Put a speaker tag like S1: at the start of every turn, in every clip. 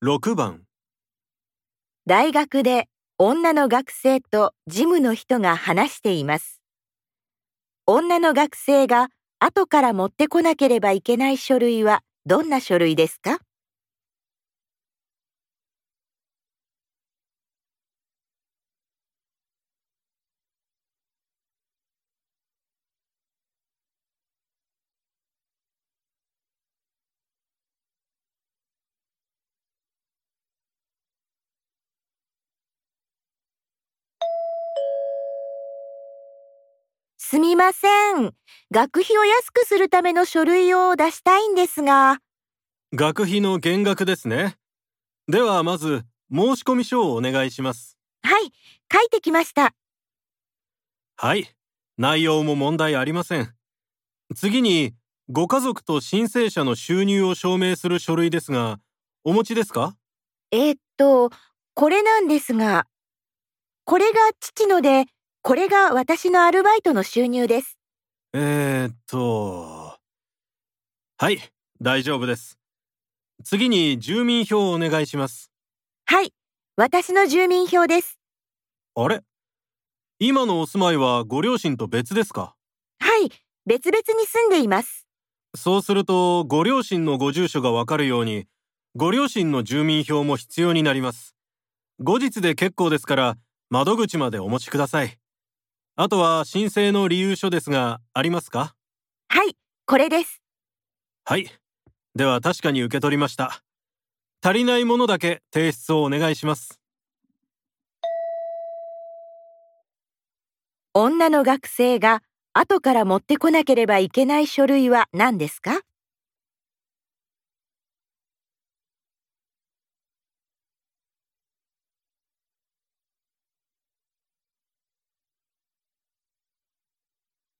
S1: 6番
S2: 大学で女の学生と事務の人が話しています。女の学生が後から持ってこなければいけない書類はどんな書類ですか？すみません。学費を安くするための書類を出したいんですが、
S1: 学費の減額ですね。ではまず申込書をお願いします。
S2: はい、書いてきました。
S1: はい。内容も問題ありません。次にご家族と申請者の収入を証明する書類ですが、お持ちですか？
S2: えーっと、これなんですが、これが父ので、これが私のアルバイトの収入です。
S1: えー、っと。はい、大丈夫です。次に住民票をお願いします。
S2: はい、私の住民票です。
S1: あれ？今のお住まいはご両親と別ですか？
S2: はい、別々に住んでいます。
S1: そうすると、ご両親のご住所がわかるように、ご両親の住民票も必要になります。後日で結構ですから、窓口までお持ちください。あとは申請の理由書ですが、ありますか？
S2: はい、これです。
S1: はい。では確かに受け取りました。足りないものだけ提出をお願いします。
S2: 女の学生が後から持ってこなければいけない書類は何ですか？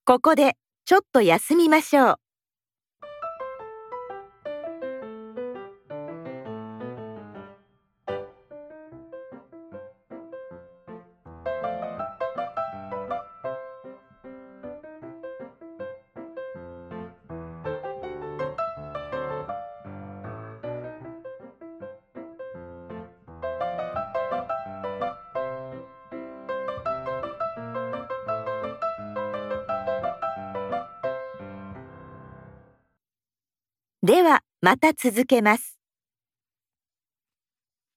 S2: ここでちょっと休みましょう。ではまた続けます。